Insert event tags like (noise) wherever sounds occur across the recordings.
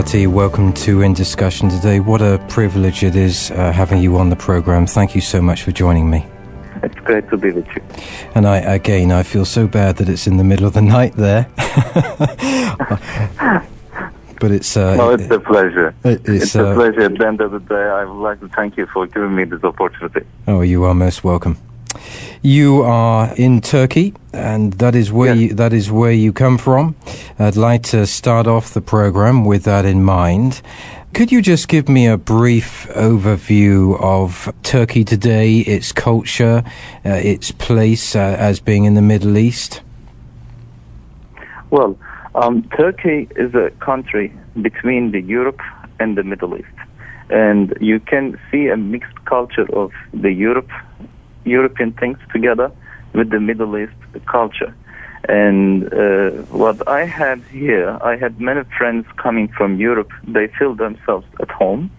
Welcome to In Discussion today. What a privilege it is uh, having you on the program. Thank you so much for joining me. It's great to be with you. And I, again, I feel so bad that it's in the middle of the night there. (laughs) but it's uh, no, it's a pleasure. It, it's, it's, a uh, pleasure. At the end of the day, I would like to thank you for giving me this opportunity. Oh, you are most welcome. You are in Turkey, and that is where yes. you, that is where you come from. I'd like to start off the program with that in mind. Could you just give me a brief overview of Turkey today, its culture, uh, its place uh, as being in the Middle East? Well, um, Turkey is a country between the Europe and the Middle East, and you can see a mixed culture of the Europe European things together with the Middle East culture. And uh, what I had here, I had many friends coming from Europe. They feel themselves at home,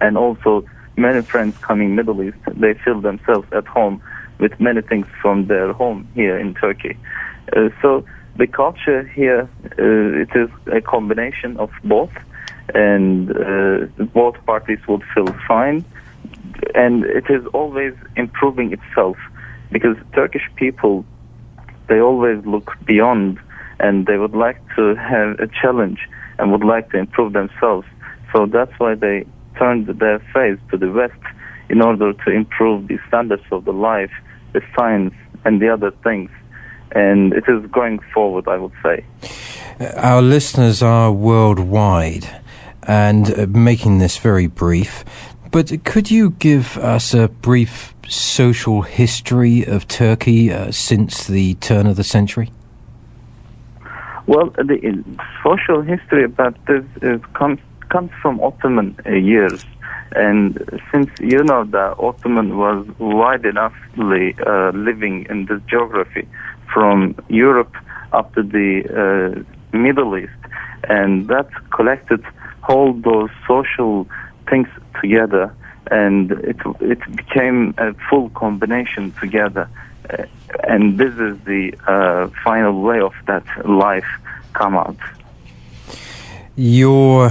and also many friends coming Middle East. They feel themselves at home with many things from their home here in Turkey. Uh, so the culture here, uh, it is a combination of both, and uh, both parties would feel fine and it is always improving itself because Turkish people they always look beyond and they would like to have a challenge and would like to improve themselves. So that's why they turned their face to the West in order to improve the standards of the life, the science, and the other things. And it is going forward, I would say. Our listeners are worldwide, and uh, making this very brief, but could you give us a brief social history of Turkey uh, since the turn of the century? Well, the social history about this is, comes comes from Ottoman uh, years, and since you know that Ottoman was wide enoughly uh, living in this geography, from Europe up to the uh, Middle East, and that collected all those social things together, and it it became a full combination together. Uh, and this is the uh, final way of that life come out. Your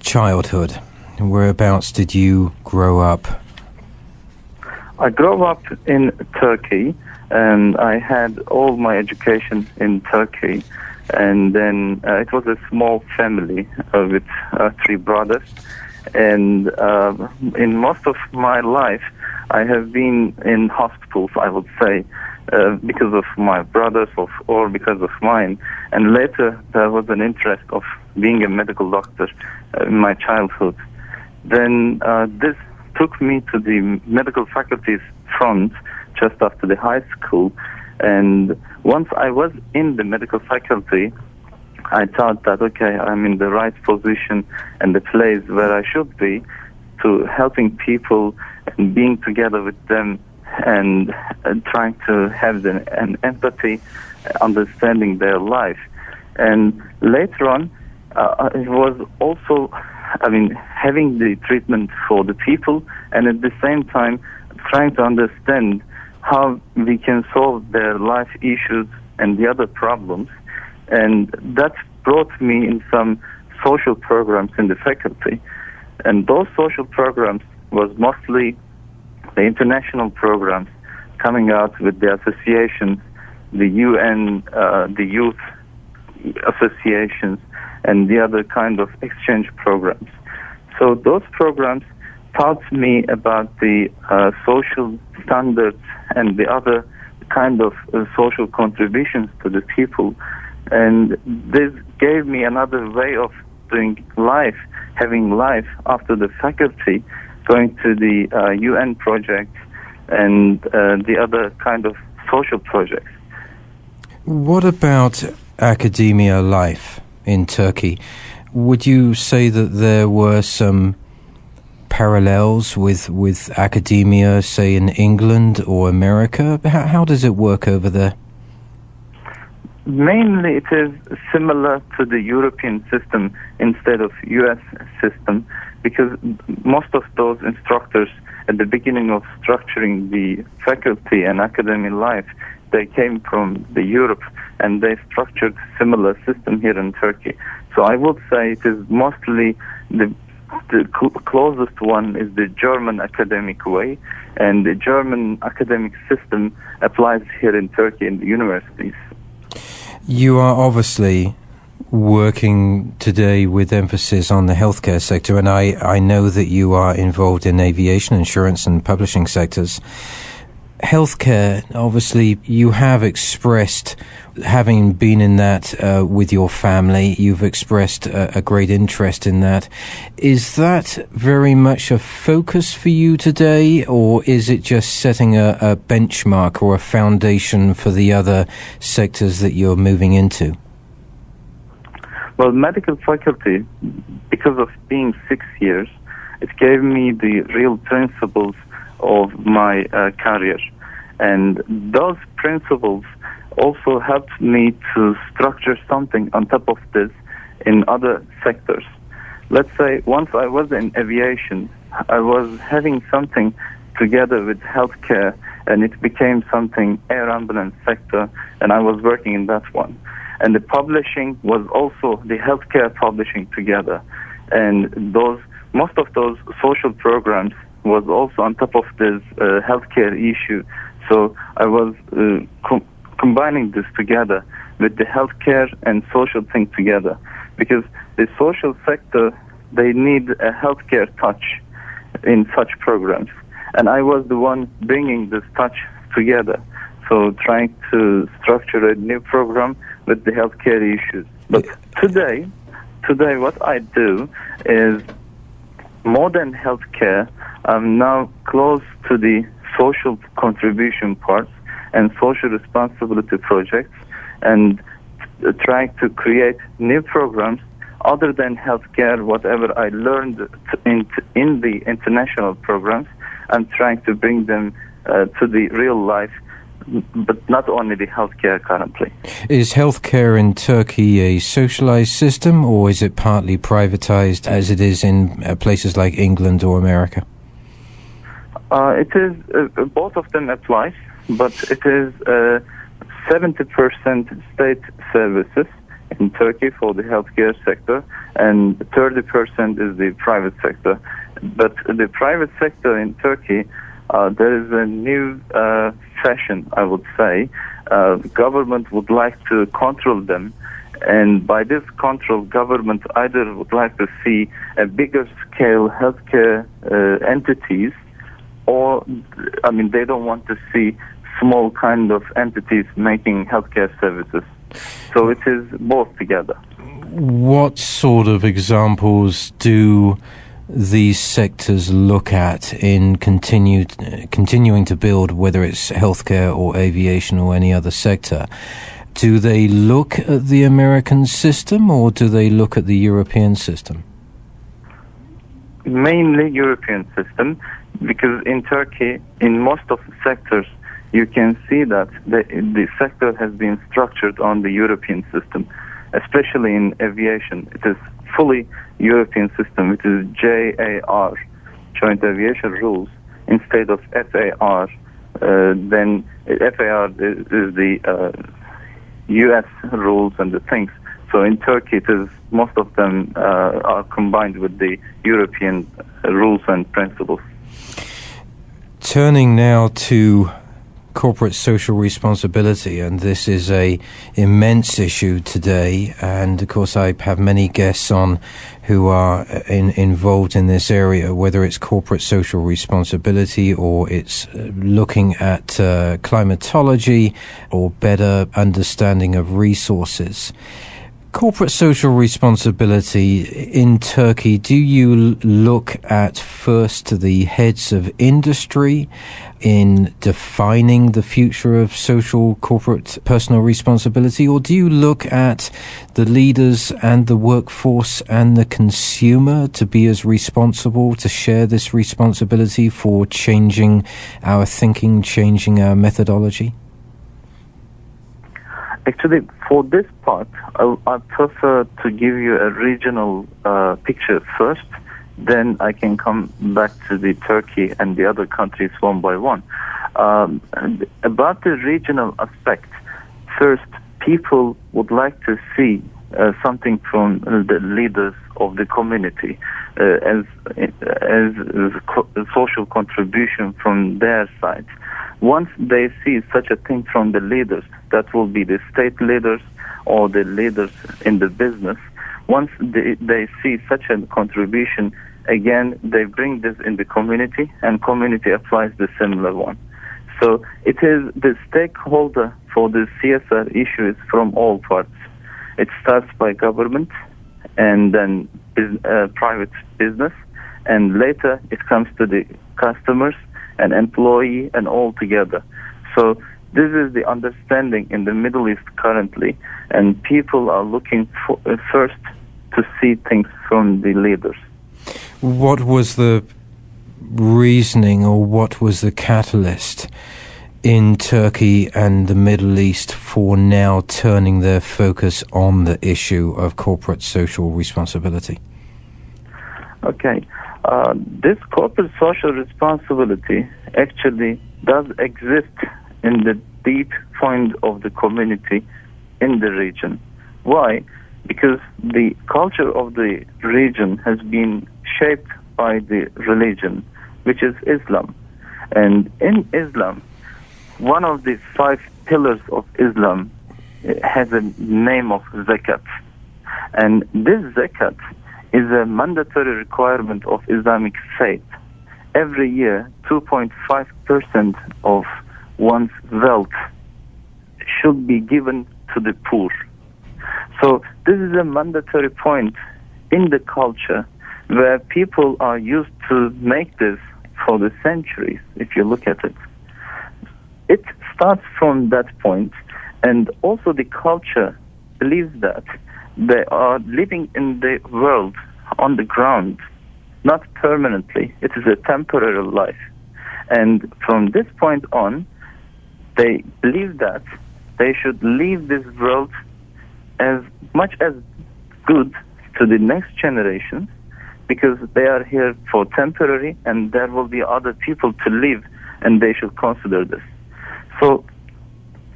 childhood, whereabouts did you grow up? I grew up in Turkey, and I had all my education in Turkey. And then uh, it was a small family uh, with uh, three brothers and uh, in most of my life, I have been in hospitals, I would say, uh, because of my brothers of, or because of mine. And later, there was an interest of being a medical doctor in my childhood. Then uh, this took me to the medical faculty's front just after the high school. And once I was in the medical faculty, I thought that okay, I'm in the right position and the place where I should be to helping people and being together with them and, and trying to have an empathy, understanding their life. And later on, uh, it was also, I mean, having the treatment for the people and at the same time trying to understand how we can solve their life issues and the other problems and that brought me in some social programs in the faculty. And those social programs was mostly the international programs coming out with the associations, the UN, uh, the youth associations, and the other kind of exchange programs. So those programs taught me about the uh, social standards and the other kind of uh, social contributions to the people. And this gave me another way of doing life, having life after the faculty, going to the uh, UN projects and uh, the other kind of social projects. What about academia life in Turkey? Would you say that there were some parallels with, with academia, say in England or America? How, how does it work over there? Mainly, it is similar to the European system instead of U.S. system, because most of those instructors at the beginning of structuring the faculty and academic life, they came from the Europe and they structured similar system here in Turkey. So I would say it is mostly the the cl- closest one is the German academic way, and the German academic system applies here in Turkey in the universities. You are obviously working today with emphasis on the healthcare sector, and I, I know that you are involved in aviation, insurance, and publishing sectors. Healthcare, obviously, you have expressed, having been in that uh, with your family, you've expressed a, a, great interest in that. Is that very much a focus for you today, or is it just setting a, a benchmark or a foundation for the other sectors that you're moving into? Well, medical faculty, because of being six years, it gave me the real principles of my uh, career. And those principles also helped me to structure something on top of this in other sectors. Let's say once I was in aviation, I was having something together with healthcare and it became something air ambulance sector and I was working in that one. And the publishing was also the healthcare publishing together. And those, most of those social programs was also on top of this uh, healthcare issue. So I was uh, com- combining this together with the healthcare and social thing together. Because the social sector they need a healthcare touch in such programs. And I was the one bringing this touch together. So trying to structure a new program with the healthcare issues. But today today what I do is more than healthcare I'm now close to the social contribution parts and social responsibility projects and trying to create new programs other than healthcare, whatever I learned in, in the international programs, I'm trying to bring them uh, to the real life, but not only the healthcare currently. Is healthcare in Turkey a socialized system, or is it partly privatized as it is in uh, places like England or America? Uh, it is uh, both of them apply, but it is uh, 70% state services in Turkey for the healthcare sector, and 30% is the private sector. But the private sector in Turkey, uh, there is a new uh, fashion, I would say. Uh, government would like to control them, and by this control, government either would like to see a bigger scale healthcare uh, entities or I mean they don't want to see small kind of entities making healthcare services. So it is both together. What sort of examples do these sectors look at in continued, continuing to build, whether it's healthcare or aviation or any other sector? Do they look at the American system or do they look at the European system? Mainly European system because in Turkey, in most of the sectors, you can see that the, the sector has been structured on the European system, especially in aviation. It is fully European system, which is JAR, Joint Aviation Rules, instead of FAR. Uh, then FAR is, the uh, U.S. rules and the things. So in Turkey, it is most of them uh, are combined with the European rules and principles. Turning now to corporate social responsibility, and this is a immense issue today. And of course, I have many guests on who are in, involved in this area, whether it's corporate social responsibility or it's uh, looking at uh, climatology or better understanding of resources corporate social responsibility in Turkey, do you look at first the heads of industry in defining the future of social corporate personal responsibility, or do you look at the leaders and the workforce and the consumer to be as responsible to share this responsibility for changing our thinking, changing our methodology? Actually, for this part, I, I prefer to give you a regional uh, picture first. Then I can come back to the Turkey and the other countries one by one. Um, about the regional aspect, first, people would like to see uh, something from the leaders of the community Uh, as, as, as co- social contribution from their side. Once they see such a thing from the leaders, that will be the state leaders or the leaders in the business, once they, they see such a contribution, again, they bring this in the community and community applies the similar one. So it is the stakeholder for the CSR issues from all parts. It starts by government and then uh, private business, and later it comes to the customers and employee and all together. So this is the understanding in the Middle East currently, and people are looking for, uh, first to see things from the leaders. What was the reasoning, or what was the catalyst in Turkey and the Middle East for now turning their focus on the issue of corporate social responsibility? Okay. Uh, this corporate social responsibility actually does exist in the deep point of the community in the region. Why? Because the culture of the region has been shaped by the religion, which is Islam. And in Islam, one of the five pillars of Islam eh, has a name of zakat. And this zakat is a mandatory requirement of Islamic faith. Every year, 2.5% of one's wealth should be given to the poor. So this is a mandatory point in the culture where people are used to make this for the centuries, if you look at it. It starts from that point, and also the culture believes that they are living in the world on the ground, not permanently. It is a temporary life. And from this point on, they believe that they should leave this world as much as good to the next generation because they are here for temporary and there will be other people to live and they should consider this. So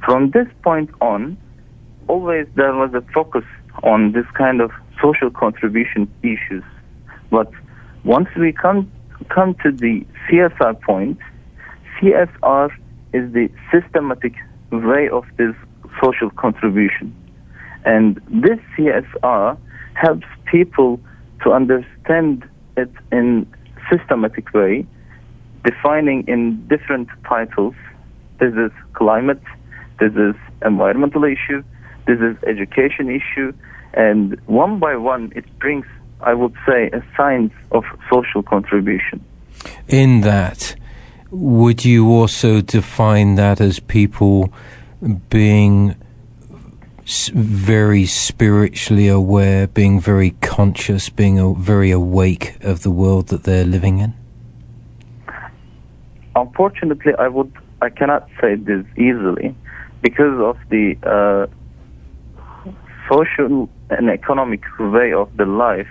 from this point on, always there was a focus on this kind of social contribution issues. But once we come come to the CSR point, CSR is the systematic way of this social contribution. And this CSR helps people to understand it in systematic way, defining in different titles. This is climate, this is environmental issue, this is education issue, and one by one it brings, I would say, a science of social contribution. In that, would you also define that as people being very spiritually aware, being very conscious, being very awake of the world that they're living in? Unfortunately, I would I cannot say this easily because of the uh, social and economic way of the life.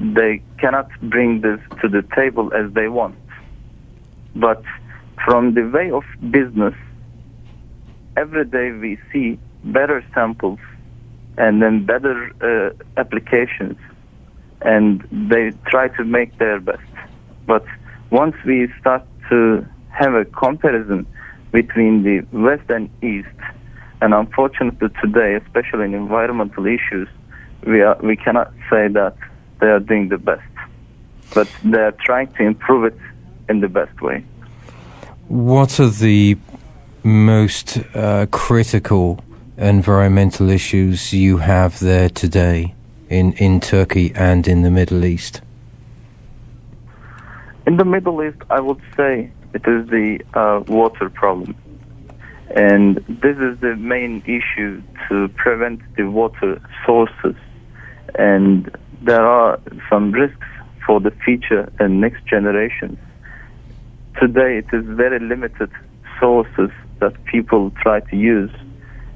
They cannot bring this to the table as they want. But from the way of business, every day we see better samples and then better uh, applications, and they try to make their best. But once we start to have a comparison between the West and East. And unfortunately today, especially in environmental issues, we, are, we cannot say that they are doing the best. But they are trying to improve it in the best way. What are the most uh, critical environmental issues you have there today in, in Turkey and in the Middle East? In the Middle East, I would say it is the uh, water problem. And this is the main issue to prevent the water sources. And there are some risks for the future and next generations. Today, it is very limited sources that people try to use.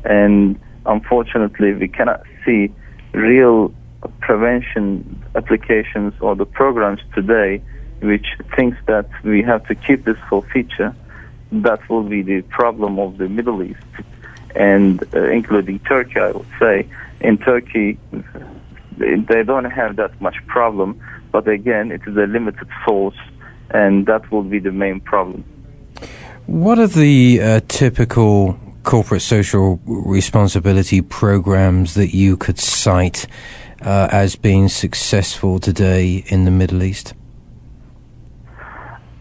And unfortunately, we cannot see real prevention applications or the programs today which thinks that we have to keep this for future, that will be the problem of the Middle East, and uh, including Turkey, I would say. In Turkey, they don't have that much problem, but again, it is a limited source, and that will be the main problem. What are the uh, typical corporate social responsibility programs that you could cite uh, as being successful today in the Middle East?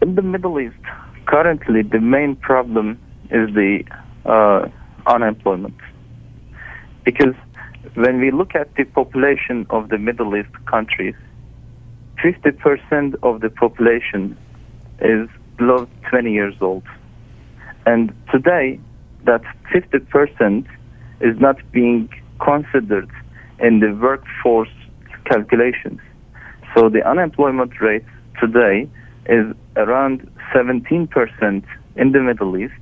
In the Middle East, currently the main problem is the uh, unemployment. Because when we look at the population of the Middle East countries, 50% of the population is below 20 years old. And today, that 50% is not being considered in the workforce calculations. So the unemployment rate today is around 17% in the Middle East,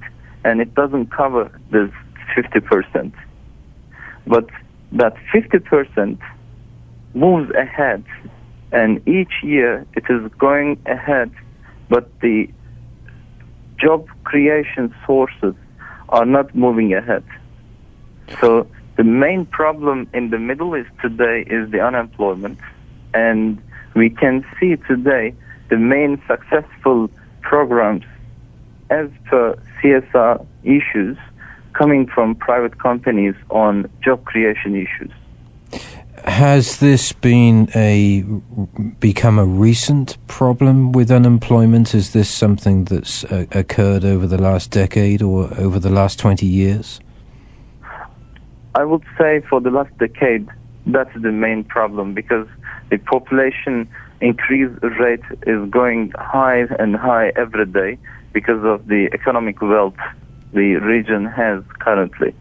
and it doesn't cover this 50%. But that 50% moves ahead, and each year it is going ahead, but the job creation sources are not moving ahead. So the main problem in the Middle East today is the unemployment, and we can see today the main successful programs as per CSR issues coming from private companies on job creation issues. Has this been a become a recent problem with unemployment? Is this something that's uh, occurred over the last decade or over the last 20 years? I would say for the last decade that's the main problem because the population increase rate is going high and high every day because of the economic wealth the region has currently.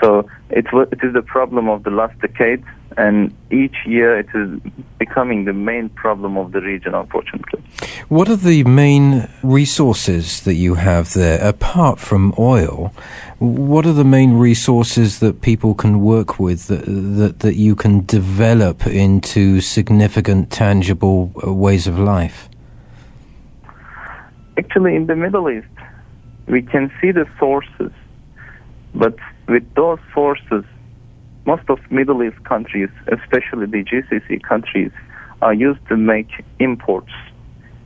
So it, it is the problem of the last decade, and each year it is becoming the main problem of the region, unfortunately. What are the main resources that you have there, apart from oil? What are the main resources that people can work with that, that, that you can develop into significant, tangible uh, ways of life? Actually, in the Middle East, we can see the sources, but with those sources, most of Middle East countries, especially the GCC countries, are used to make imports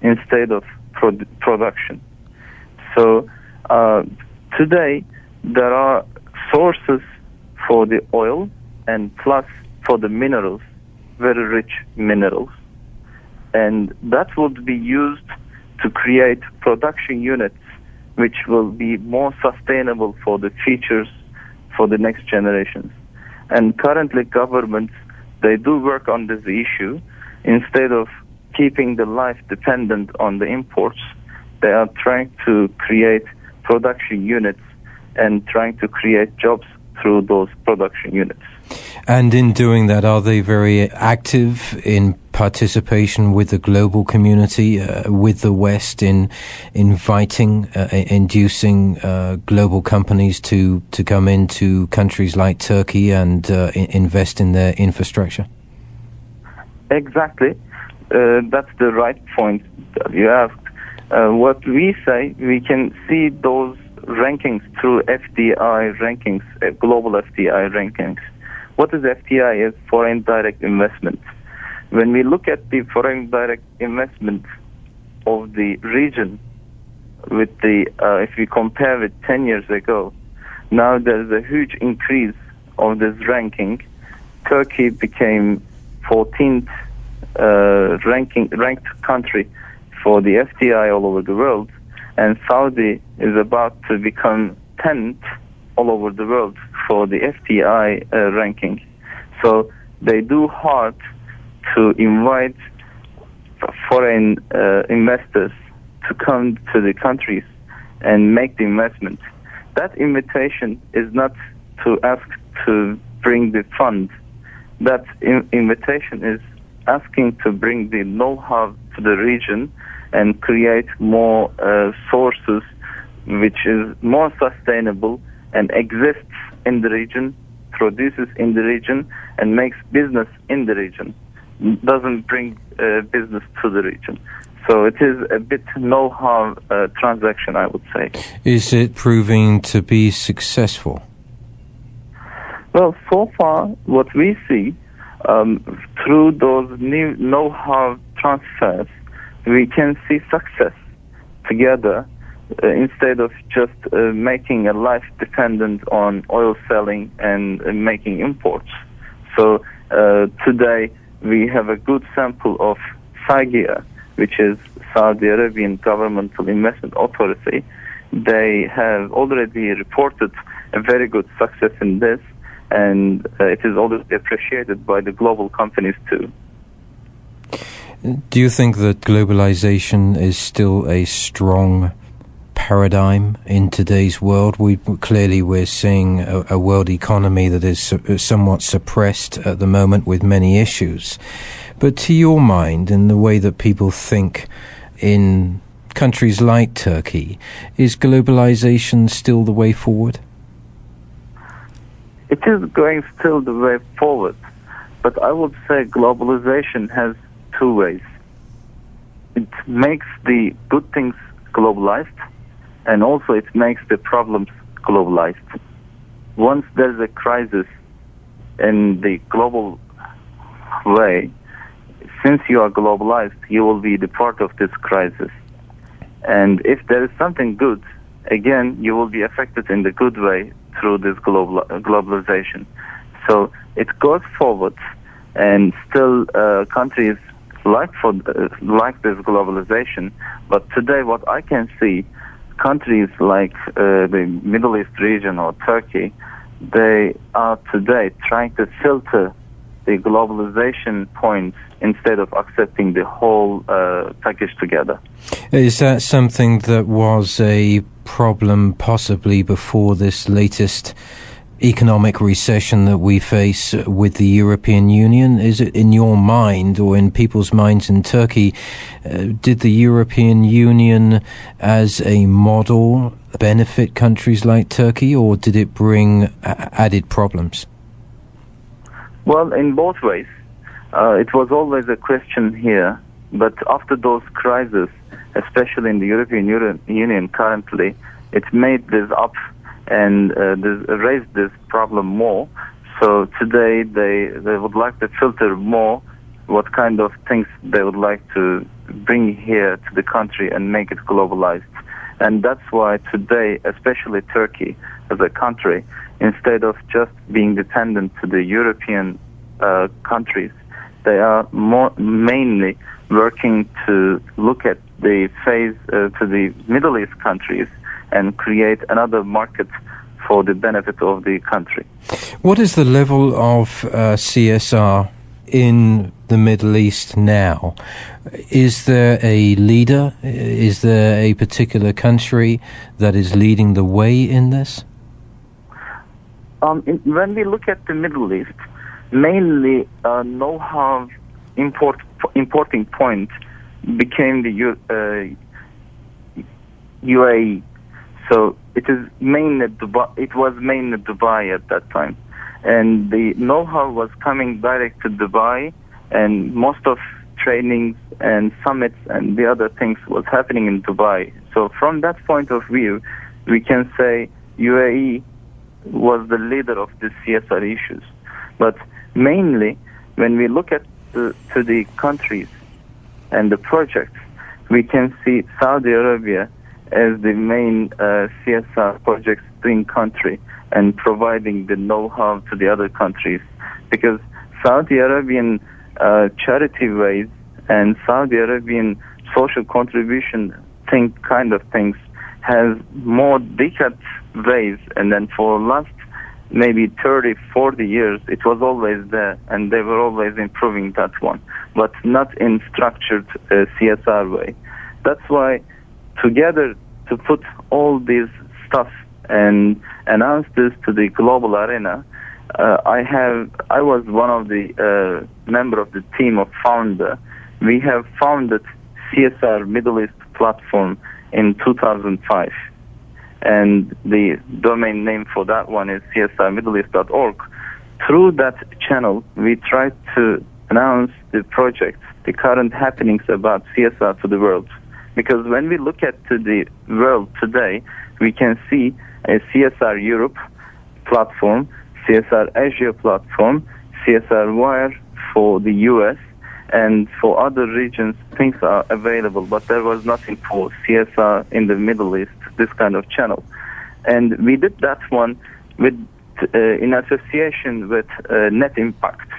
instead of pro- production. So uh, today, there are sources for the oil and plus for the minerals, very rich minerals. And that would be used to create production units which will be more sustainable for the futures for the next generations. And currently governments, they do work on this issue. Instead of keeping the life dependent on the imports, they are trying to create production units and trying to create jobs through those production units. And in doing that, are they very active in participation with the global community, uh, with the West, in inviting, uh, inducing uh, global companies to, to come into countries like Turkey and uh, invest in their infrastructure? Exactly. Uh, that's the right point that you asked. Uh, what we say, we can see those rankings through FDI rankings, global FDI rankings. What is FDI? Is foreign direct investment. When we look at the foreign direct investment of the region, with the uh, if we compare with 10 years ago, now there's a huge increase of this ranking. Turkey became 14th uh, ranking ranked country for the FDI all over the world, and Saudi is about to become 10th all over the world for the FDI uh, ranking. So they do hard to invite foreign uh, investors to come to the countries and make the investment. That invitation is not to ask to bring the fund. That in- invitation is asking to bring the know-how to the region and create more uh, sources which is more sustainable and exists in the region, produces in the region, and makes business in the region. Doesn't bring uh, business to the region. So it is a bit know-how uh, transaction, I would say. Is it proving to be successful? Well, so far, what we see um, through those new know-how transfers, we can see success together uh, instead of just uh, making a life dependent on oil selling and uh, making imports. So uh, today we have a good sample of SAGIA, which is Saudi Arabian Governmental Investment Authority. They have already reported a very good success in this, and uh, it is already appreciated by the global companies too. Do you think that globalization is still a strong paradigm in today's world? We clearly we're seeing a, a world economy that is su- uh, somewhat suppressed at the moment with many issues. But to your mind, in the way that people think in countries like Turkey, is globalization still the way forward? It is going still the way forward, but I would say globalization has two ways. It makes the good things globalized, and also it makes the problems globalized. Once there's a crisis in the global way, since you are globalized, you will be the part of this crisis. And if there is something good, again, you will be affected in the good way through this global, globalization. So it goes forward, and still uh, countries like for uh, like this globalization. But today, what I can see, countries like uh, the Middle East region or Turkey, they are today trying to filter the globalization points instead of accepting the whole uh, package together. Is that something that was a problem possibly before this latest economic recession that we face with the European Union? Is it in your mind or in people's minds in Turkey? Uh, did the European Union as a model benefit countries like Turkey or did it bring a- added problems? Well, in both ways. Uh, it was always a question here, but after those crises, especially in the European Union currently, it made this up and uh, this raised this problem more. So today they they would like to filter more what kind of things they would like to bring here to the country and make it globalized. And that's why today, especially Turkey as a country, instead of just being dependent to the European uh, countries, they are more mainly working to look at the phase uh, to the Middle East countries and create another market for the benefit of the country. What is the level of uh, CSR in the Middle East now? Is there a leader? Is there a particular country that is leading the way in this? Um, in, when we look at the Middle East, mainly uh, know-how import, importing point became the U, uh, UAE. So it is mainly Dubai. It was mainly Dubai at that time, and the know-how was coming direct to Dubai, and most of trainings and summits and the other things was happening in Dubai. So from that point of view, we can say UAE was the leader of the CSR issues. But mainly, when we look at the, to the countries and the projects, we can see Saudi Arabia as the main uh, CSR projects in country and providing the know-how to the other countries because Saudi Arabian uh, charity ways and Saudi Arabian social contribution thing kind of things has more decades ways and then for last maybe 30, 40 years it was always there and they were always improving that one but not in structured uh, CSR way. That's why together to put all this stuff and announce this to the global arena, uh, I have I was one of the uh, member of the team of founder. We have founded CSR Middle East platform in 2005, and the domain name for that one is csrmiddleeast.org. Through that channel, we try to announce the project, the current happenings about CSR to the world. Because when we look at the world today, we can see a CSR Europe platform, CSR Asia platform, CSR Wire for the US, and for other regions, things are available, but there was nothing for CSR in the Middle East, this kind of channel. And we did that one with, uh, in association with uh, Net Impact.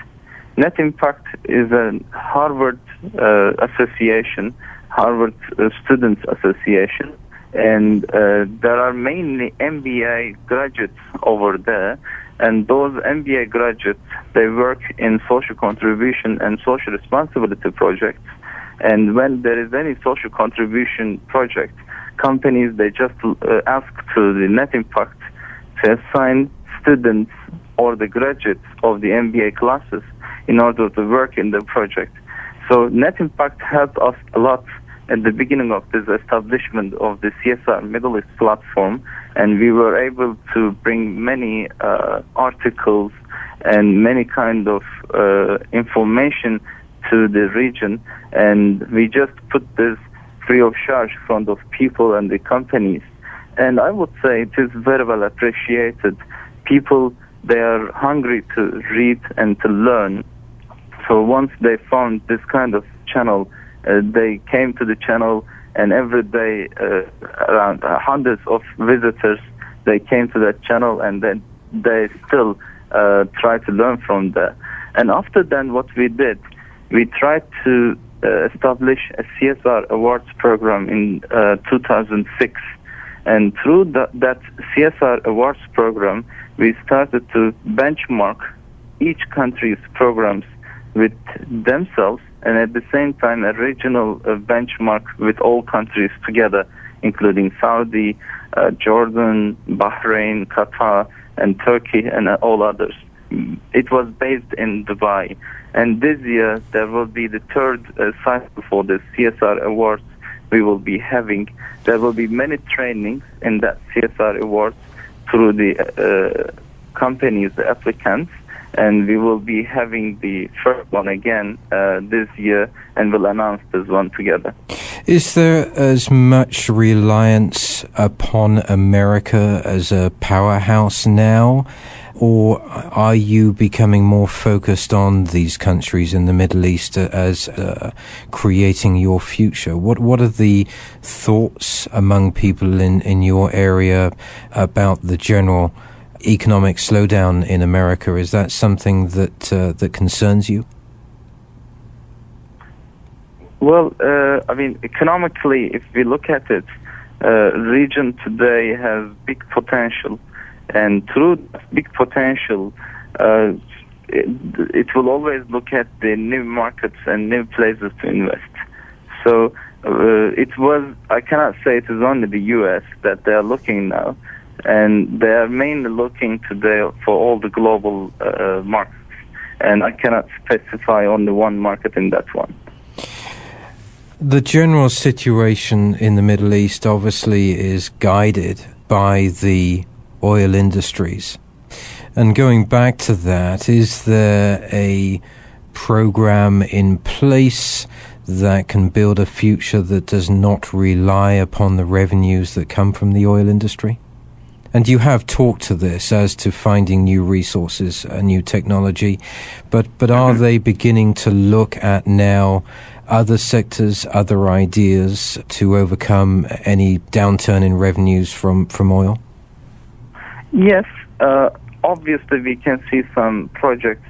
Net Impact is a Harvard uh, association, Harvard uh, Students Association, and uh, there are mainly MBA graduates over there. And those MBA graduates, they work in social contribution and social responsibility projects. And when there is any social contribution project, companies they just uh, ask to the net impact to assign students or the graduates of the MBA classes in order to work in the project. So net impact helped us a lot at the beginning of this establishment of the CSR Middle East platform, and we were able to bring many uh, articles and many kind of uh, information to the region, and we just put this free of charge in front of people and the companies. And I would say it is very well appreciated. People, they are hungry to read and to learn. So once they found this kind of channel, uh, they came to the channel and every day uh, around hundreds of visitors they came to that channel and then they still uh, try to learn from there and after then what we did we tried to uh, establish a csr awards program in uh, 2006 and through the, that csr awards program we started to benchmark each country's programs with themselves and at the same time a regional uh, benchmark with all countries together, including Saudi, uh, Jordan, Bahrain, Qatar, and Turkey, and uh, all others. It was based in Dubai. And this year, there will be the third uh, cycle for the CSR Awards we will be having. There will be many trainings in that CSR Awards through the uh, companies, the applicants, and we will be having the first one again uh, this year, and we'll announce this one together. Is there as much reliance upon America as a powerhouse now? Or are you becoming more focused on these countries in the Middle East as uh, creating your future? What What are the thoughts among people in, in your area about the general economic slowdown in America. Is that something that uh, that concerns you? Well, uh, I mean, economically, if we look at it, uh, region today has big potential, and through big potential, uh, it, it, will always look at the new markets and new places to invest. So uh, it was. I cannot say it is only the U.S. that they are looking now and they are mainly looking today for all the global uh, markets. And I cannot specify only one market in that one. The general situation in the Middle East obviously is guided by the oil industries. And going back to that, is there a program in place that can build a future that does not rely upon the revenues that come from the oil industry? And you have talked to this as to finding new resources, uh, new technology, but but are mm-hmm. they beginning to look at now? Other sectors, other ideas to overcome any downturn in revenues from, from oil? Yes, uh, obviously we can see some projects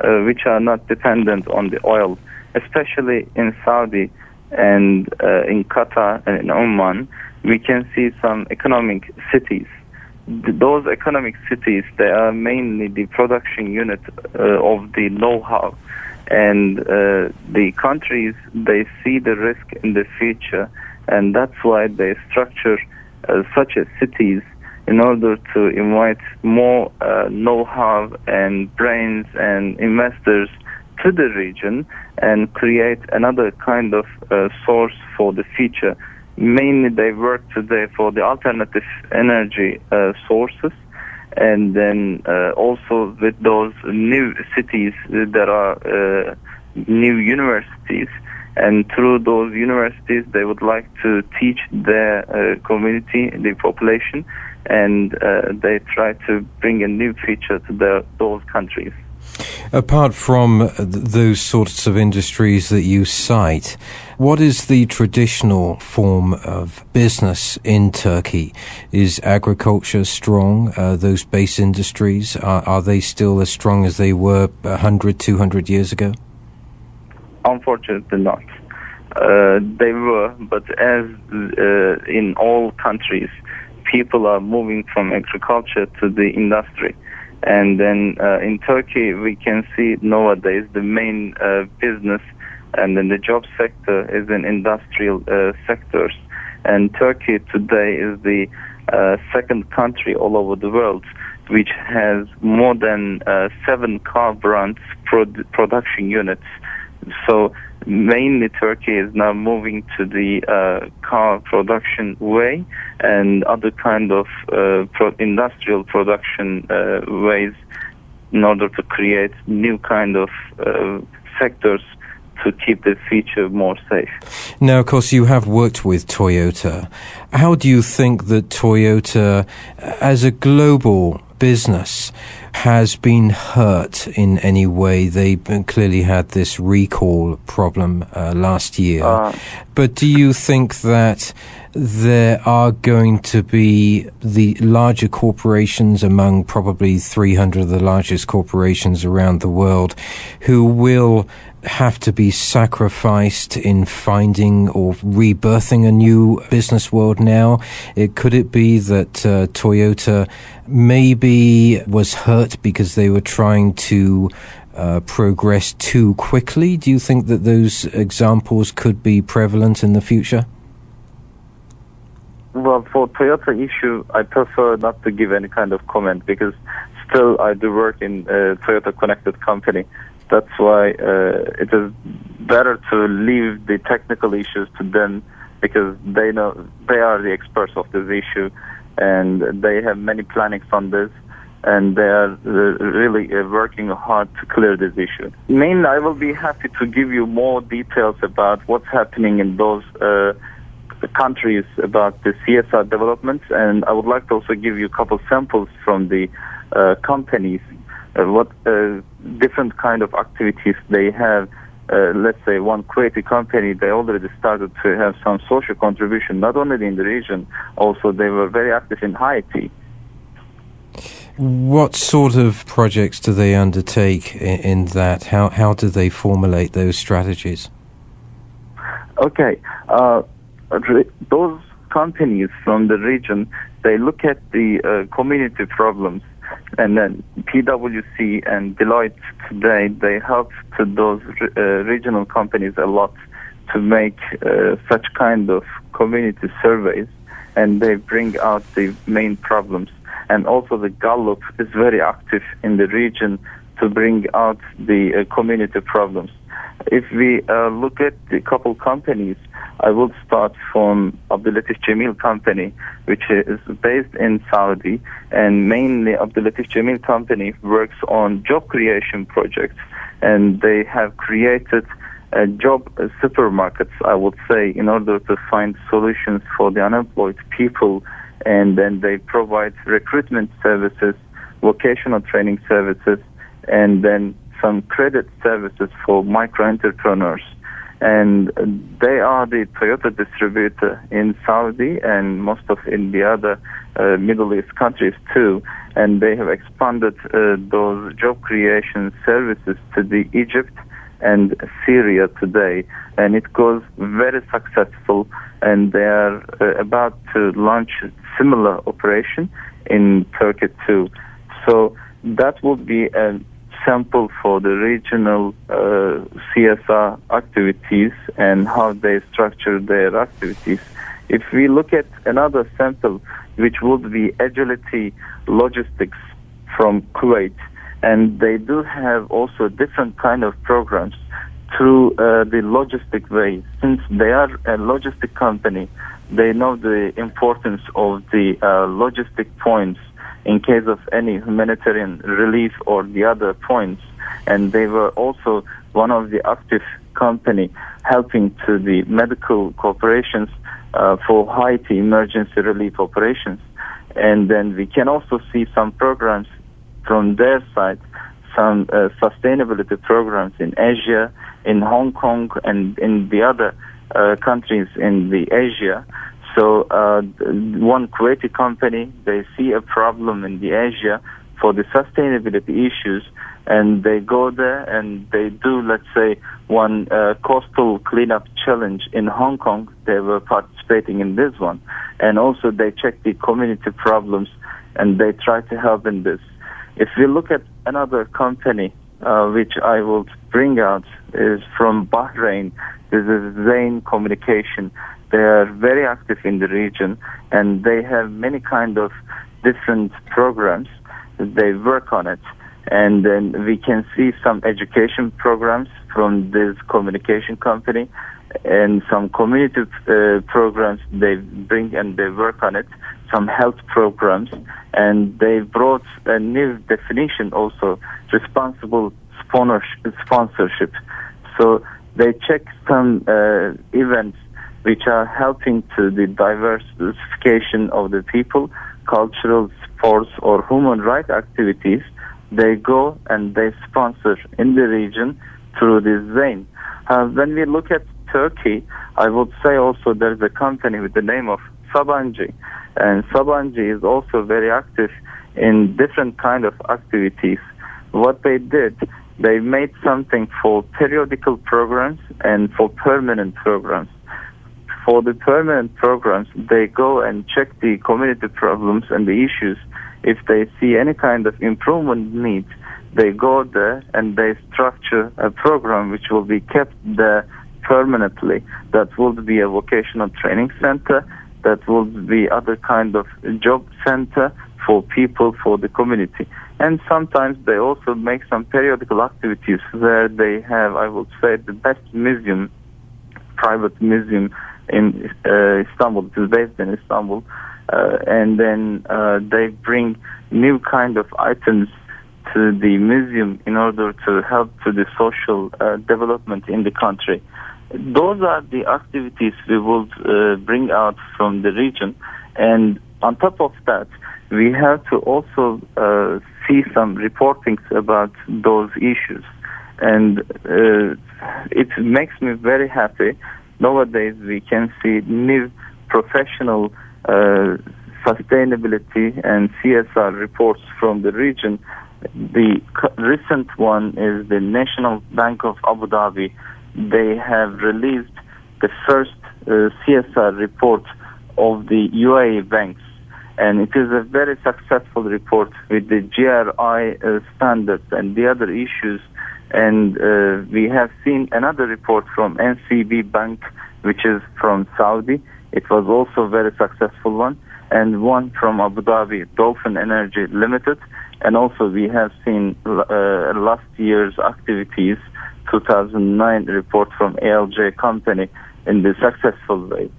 uh, which are not dependent on the oil, especially in Saudi and uh, in Qatar and in Oman. We can see some economic cities. Those economic cities, they are mainly the production unit uh, of the know-how, and uh, the countries they see the risk in the future, and that's why they structure uh, such as cities in order to invite more uh, know-how and brains and investors to the region and create another kind of uh, source for the future. Mainly, they work today for the alternative energy uh, sources, and then uh, also with those new cities that are uh, new universities. And through those universities, they would like to teach their uh, community, the population, and uh, they try to bring a new feature to the, those countries. Apart from those sorts of industries that you cite, what is the traditional form of business in Turkey? Is agriculture strong? Uh, those base industries, are, are, they still as strong as they were 100, 200 years ago? Unfortunately not. Uh, they were, but as uh, in all countries, people are moving from agriculture to the industry. And then uh, in Turkey, we can see nowadays the main uh, business and then the job sector is in industrial uh, sectors. And Turkey today is the uh, second country all over the world which has more than uh, seven car brands prod- production units. So mainly Turkey is now moving to the uh, car production way and other kind of uh, pro- industrial production uh, ways in order to create new kind of uh, sectors to keep the future more safe. Now, of course, you have worked with Toyota. How do you think that Toyota, as a global business has been hurt in any way. They clearly had this recall problem uh, last year. Uh, but do you think that there are going to be the larger corporations among probably 300 of the largest corporations around the world who will have to be sacrificed in finding or rebirthing a new business world now? It, could it be that uh, Toyota maybe was hurt because they were trying to uh, progress too quickly? Do you think that those examples could be prevalent in the future? Well, for Toyota issue, I prefer not to give any kind of comment because still I do work in a Toyota connected company that's why uh, it is better to leave the technical issues to them because they know they are the experts of this issue and they have many plannings on this and they are uh, really uh, working hard to clear this issue. Mainly, I will be happy to give you more details about what's happening in those uh, countries about the CSR developments, and I would like to also give you a couple samples from the uh, companies what uh, different kind of activities they have. Uh, let's say one creative company, they already started to have some social contribution, not only in the region, also they were very active in Haiti. What sort of projects do they undertake in, in that? How, how do they formulate those strategies? Okay, uh, those companies from the region, they look at the uh, community problems and then PwC and Deloitte today, they help to those uh, regional companies a lot to make uh, such kind of community surveys and they bring out the main problems. And also the Gallup is very active in the region to bring out the uh, community problems. If we uh, look at the couple companies, I will start from Abdul Latif Jameel Company, which is based in Saudi, and mainly Abdul Latif Jameel Company works on job creation projects, and they have created a job supermarkets, I would say, in order to find solutions for the unemployed people and then they provide recruitment services, vocational training services, and then some credit services for micro entrepreneurs. And they are the Toyota distributor in Saudi and most of in the other uh, Middle East countries too. And they have expanded uh, those job creation services to the Egypt and Syria today. And it goes very successful. And they are uh, about to launch similar operation in Turkey too. So that would be a sample for the regional uh, CSR activities and how they structure their activities. If we look at another sample, which would be agility logistics from Kuwait, and they do have also different kind of programs through uh, the logistic way. Since they are a logistic company, they know the importance of the uh, logistic points in case of any humanitarian relief or the other points. And they were also one of the active company helping to the medical corporations uh, for Haiti emergency relief operations. And then we can also see some programs from their side, some uh, sustainability programs in Asia, in Hong Kong, and in the other uh, countries in the Asia so uh, one Kuwaiti company, they see a problem in the Asia for the sustainability issues, and they go there and they do, let's say, one uh, coastal cleanup challenge in Hong Kong. They were participating in this one, and also they check the community problems and they try to help in this. If we look at another company, uh, which I will bring out, is from Bahrain. This is Zain Communication. They are very active in the region and they have many kind of different programs. They work on it. And then we can see some education programs from this communication company and some community uh, programs they bring and they work on it, some health programs, and they brought a new definition also, responsible sponsorship. So they check some uh, events which are helping to the diversification of the people, cultural, sports, or human rights activities. They go and they sponsor in the region through this vein. Uh, when we look at Turkey, I would say also there's a company with the name of Sabancı, and Sabancı is also very active in different kind of activities. What they did, they made something for periodical programs and for permanent programs for the permanent programs, they go and check the community problems and the issues. If they see any kind of improvement needs, they go there and they structure a program which will be kept there permanently. That will be a vocational training center. That will be other kind of job center for people, for the community. And sometimes they also make some periodical activities where they have, I would say, the best museum, private museum in uh, Istanbul. It is based in Istanbul, uh, and then uh, they bring new kind of items to the museum in order to help to the social uh, development in the country. Those are the activities we will uh, bring out from the region, and on top of that, we have to also uh, see some reportings about those issues, and it makes me very happy nowadays we can see new professional uh, sustainability and CSR reports from the region. The recent one is the National Bank of Abu Dhabi. They have released the first uh, CSR report of the UAE banks. And it is a very successful report with the GRI uh, standards and the other issues and uh, we have seen another report from NCB Bank, which is from Saudi. It was also a very successful one. And one from Abu Dhabi, Dolphin Energy Limited. And also we have seen uh, last year's activities, 2009 report from ALJ company in the successful way.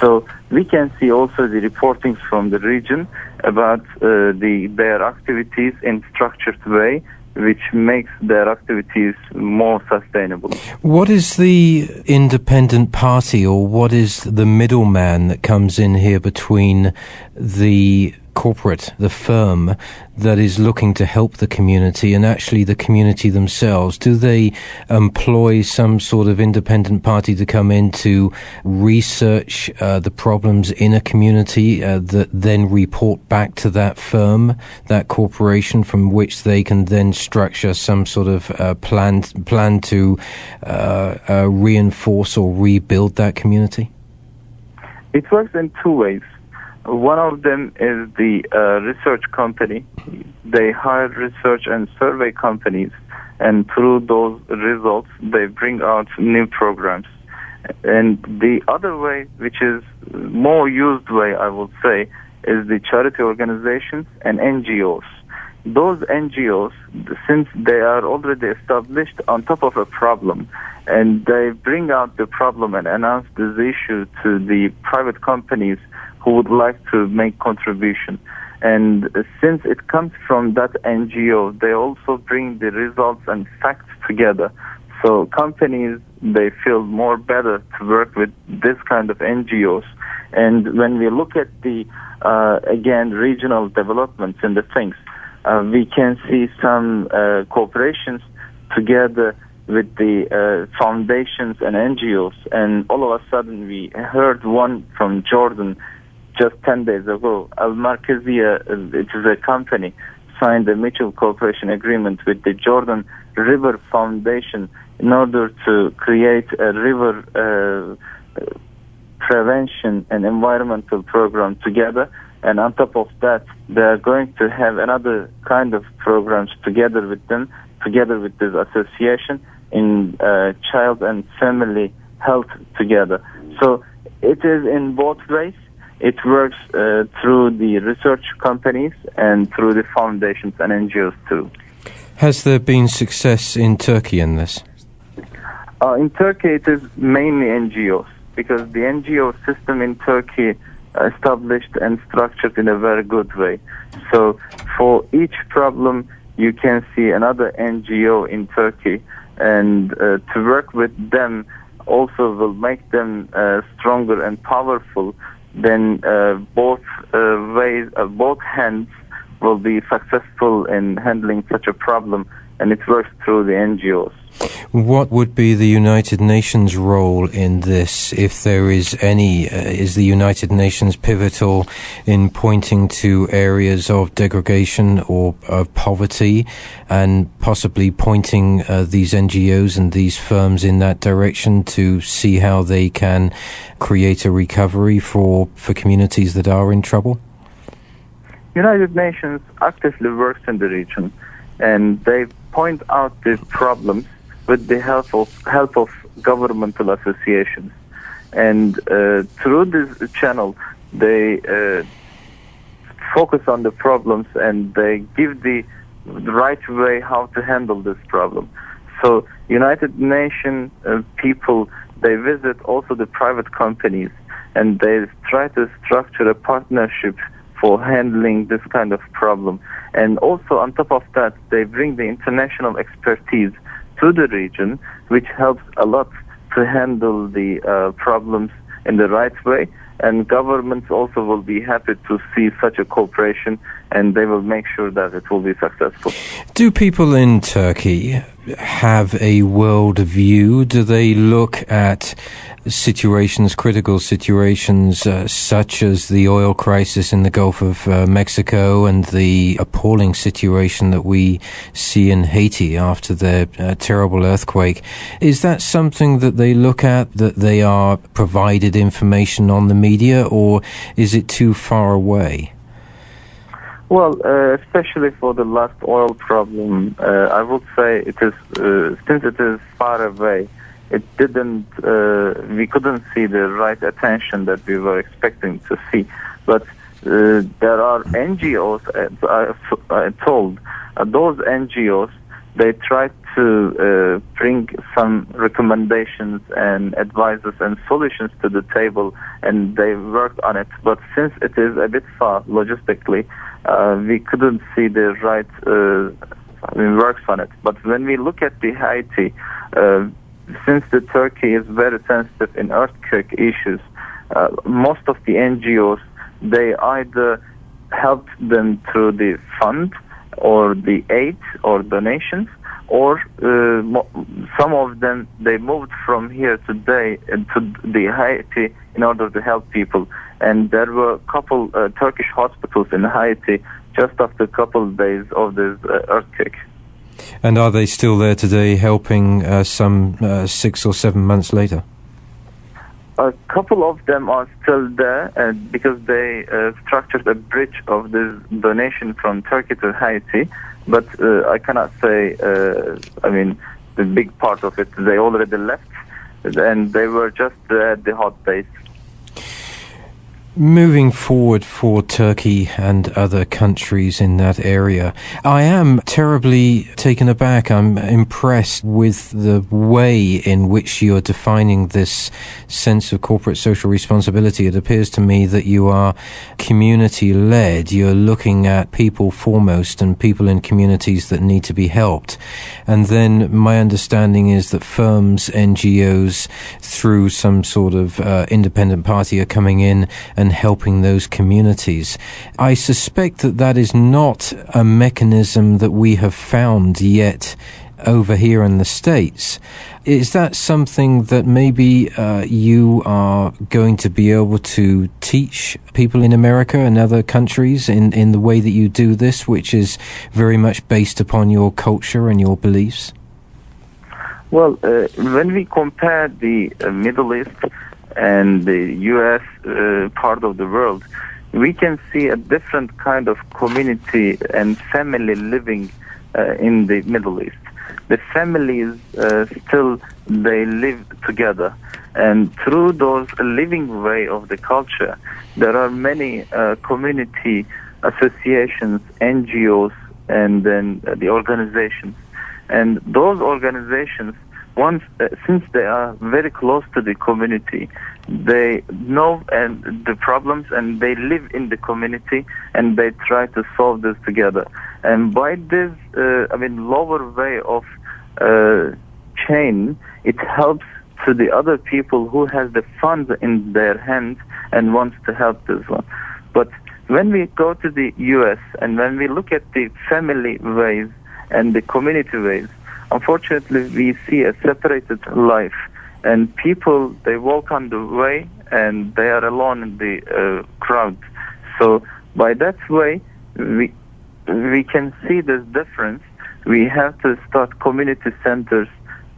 So we can see also the reportings from the region about uh, the their activities in structured way which makes their activities more sustainable. What is the independent party or what is the middleman that comes in here between the corporate, the firm that is looking to help the community and actually the community themselves? Do they employ some sort of independent party to come in to research uh, the problems in a community uh, that then report back to that firm, that corporation, from which they can then structure some sort of uh, plan plan to uh, uh, reinforce or rebuild that community? It works in two ways. One of them is the uh, research company. They hire research and survey companies, and through those results, they bring out new programs. And the other way, which is more used way, I would say, is the charity organizations and NGOs. Those NGOs, since they are already established on top of a problem, and they bring out the problem and announce this issue to the private companies who would like to make contribution. And since it comes from that NGO, they also bring the results and facts together. So companies, they feel more better to work with this kind of NGOs. And when we look at the, uh, again, regional developments and the things, uh, we can see some uh, cooperations together with the uh, foundations and NGOs. And all of a sudden, we heard one from Jordan just 10 days ago, Al Markazia, it is a company, signed a mutual cooperation agreement with the Jordan River Foundation in order to create a river uh, prevention and environmental program together. And on top of that, they are going to have another kind of programs together with them, together with this association in uh, child and family health together. So it is in both ways it works uh, through the research companies and through the foundations and NGOs too. Has there been success in Turkey in this? Uh, in Turkey, it is mainly NGOs because the NGO system in Turkey established and structured in a very good way. So for each problem, you can see another NGO in Turkey, and uh, to work with them also will make them uh, stronger and powerful then uh, both uh, ways, uh, both hands will be successful in handling such a problem, and it works through the NGOs. What would be the United Nations role in this, if there is any? Uh, is the United Nations pivotal in pointing to areas of degradation or of poverty, and possibly pointing uh, these NGOs and these firms in that direction to see how they can create a recovery for for communities that are in trouble? United Nations actively works in the region, and they point out the problems with the help of help of governmental associations. And uh, through this channel, they uh, focus on the problems and they give the, right way how to handle this problem. So United Nations uh, people they visit also the private companies and they try to structure a partnership for handling this kind of problem. And also on top of that, they bring the international expertise to the region, which helps a lot to handle the uh, problems in the right way. And governments also will be happy to see such a cooperation and they will make sure that it will be successful. Do people in Turkey have a world view? Do they look at situations, critical situations, uh, such as the oil crisis in the Gulf of uh, Mexico and the appalling situation that we see in Haiti after the uh, terrible earthquake? Is that something that they look at, that they are provided information on the media, or is it too far away? Well, uh, especially for the last oil problem, uh, I would say it is uh, since it is far away. It didn't. Uh, we couldn't see the right attention that we were expecting to see. But uh, there are NGOs. Uh, I told those NGOs they tried to bring some recommendations and advices and solutions to the table, and they worked on it. But since it is a bit far logistically uh, we couldn't see the right uh, I mean, works on it. But when we look at the Haiti, uh, since the Turkey is very sensitive in earthquake issues, uh, most of the NGOs they either help them through the fund or the aid or donations, or uh, some of them they moved from here today to the Haiti in order to help people. And there were a couple uh, Turkish hospitals in Haiti just after a couple of days of this uh, earthquake. And are they still there today, helping uh, some uh, six or seven months later? A couple of them are still there uh, because they uh, structured a bridge of this donation from Turkey to Haiti. But uh, I cannot say, uh, I mean, the big part of it, they already left and they were just at the hot base. Moving forward for Turkey and other countries in that area, I am terribly taken aback. I'm impressed with the way in which you're defining this sense of corporate social responsibility. It appears to me that you are community led. You're looking at people foremost and people in communities that need to be helped. And then my understanding is that firms, NGOs, through some sort of uh, independent party are coming in and helping those communities. I suspect that that is not a mechanism that we have found yet over here in the States. Is that something that maybe uh, you are going to be able to teach people in America and other countries in, in the way that you do this, which is very much based upon your culture and your beliefs? Well, uh, when we compare the uh, Middle East and the U.S. Uh, part of the world, we can see a different kind of community and family living uh, in the Middle East. The families uh, still they live together, and through those living way of the culture, there are many uh, community associations, NGOs, and then the organizations, and those organizations once uh, since they are very close to the community they know and the problems and they live in the community and they try to solve this together. And by this uh, i mean lower way of uh, chain it helps to the other people who has the funds in their hands and wants to help this one. But when we go to the us and when we look at the family ways and the community ways unfortunately, we see a separated life, and people they walk on the way and they are alone in the uh, crowd. So by that way, we we can see this difference. We have to start community centers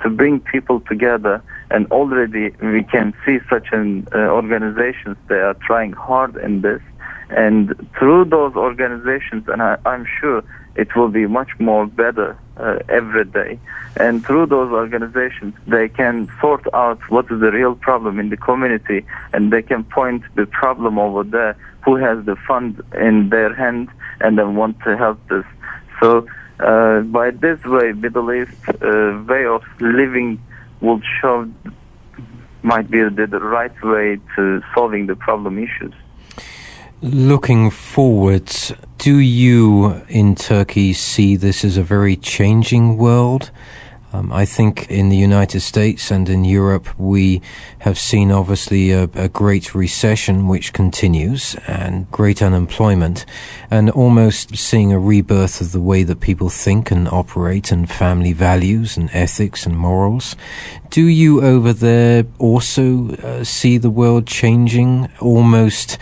to bring people together, and already we can see such an uh, organizations they are trying hard in this. And through those organizations, and I, I'm sure it will be much more better uh, every day. And through those organizations, they can sort out what is the real problem in the community, and they can point the problem over there who has the fund in their hand and then want to help this. So uh, by this way, Middle East uh, way of living will show might be the, the right way to solving the problem issues. Looking forward, do you in Turkey see this as a very changing world? Um, I think in the United States and in Europe, we have seen obviously a, a, great recession which continues and great unemployment and almost seeing a rebirth of the way that people think and operate and family values and ethics and morals. Do you over there also uh, see the world changing almost?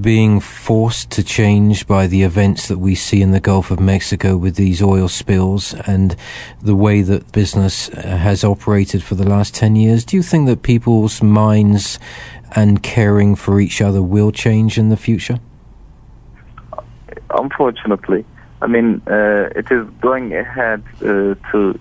Being forced to change by the events that we see in the Gulf of Mexico with these oil spills and the way that business uh, has operated for the last 10 years? Do you think that people's minds and caring for each other will change in the future? Unfortunately. I mean, uh, it is going ahead uh, to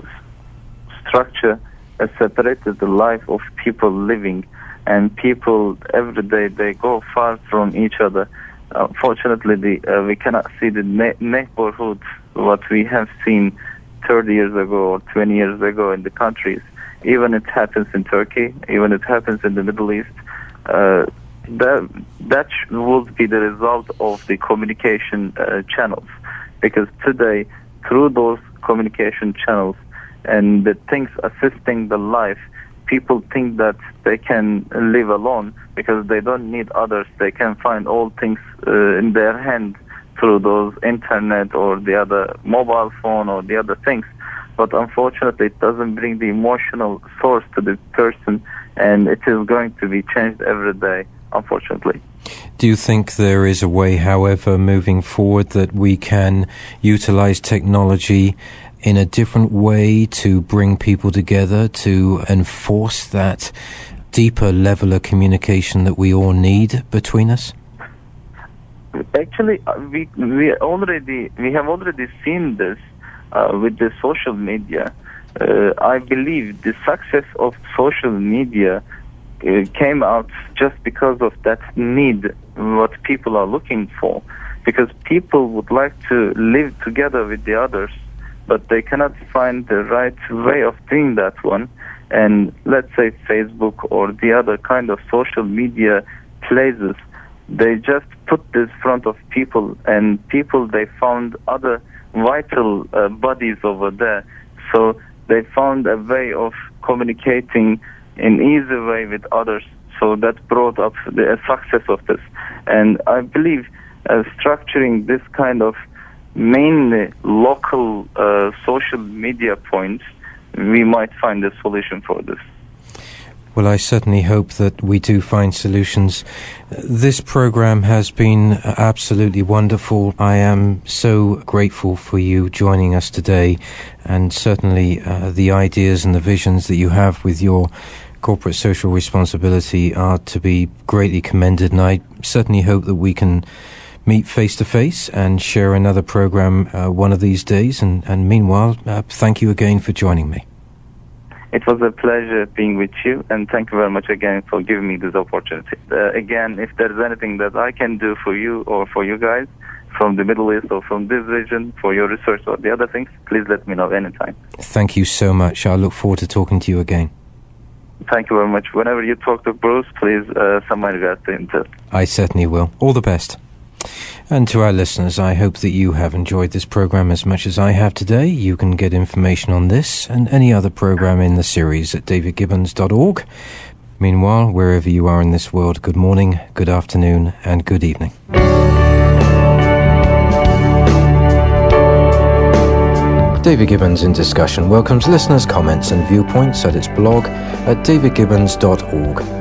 structure a separated life of people living and people every day they go far from each other. Unfortunately, the, uh, we cannot see the na- neighborhoods what we have seen 30 years ago or 20 years ago in the countries. Even it happens in Turkey, even it happens in the Middle East. Uh, that that would be the result of the communication uh, channels, because today through those communication channels and the things assisting the life, people think that they can live alone because they don't need others. They can find all things uh, in their hand through those internet or the other mobile phone or the other things. But unfortunately, it doesn't bring the emotional source to the person, and it is going to be changed every day, unfortunately. Do you think there is a way, however, moving forward, that we can utilize technology in a different way to bring people together, to enforce that deeper level of communication that we all need between us? Actually, uh, we we already we have already seen this uh, with the social media. Uh, I believe the success of social media uh, came out just because of that need what people are looking for because people would like to live together with the others but they cannot find the right way of doing that one. And let's say facebook or the other kind of social media places they just put this front of people and people they found other vital uh, bodies over there. So they found a way of communicating in easy way with others. So that brought up the success of this. And i believe uh, structuring this kind of mainly local uh, social media points, we might find a solution for this. Well, I certainly hope that we do find solutions. This program has been absolutely wonderful. I am so grateful for you joining us today, and certainly uh, the ideas and the visions that you have with your corporate social responsibility are to be greatly commended. And I certainly hope that we can meet face to face and share another program uh, one of these days. And, and meanwhile, uh, thank you again for joining me. It was a pleasure being with you, and thank you very much again for giving me this opportunity. Uh, again, if there's anything that I can do for you or for you guys from the Middle East or from this region for your research or the other things, please let me know anytime. Thank you so much. I look forward to talking to you again. Thank you very much. Whenever you talk to Bruce, please uh, send my regards to him too. I certainly will. All the best. And to our listeners, I hope that you have enjoyed this program as much as I have today. You can get information on this and any other program in the series at davidgibbons.org. Meanwhile, wherever you are in this world, good morning, good afternoon, and good evening. David Gibbons in Discussion welcomes listeners' comments and viewpoints at its blog at davidgibbons.org.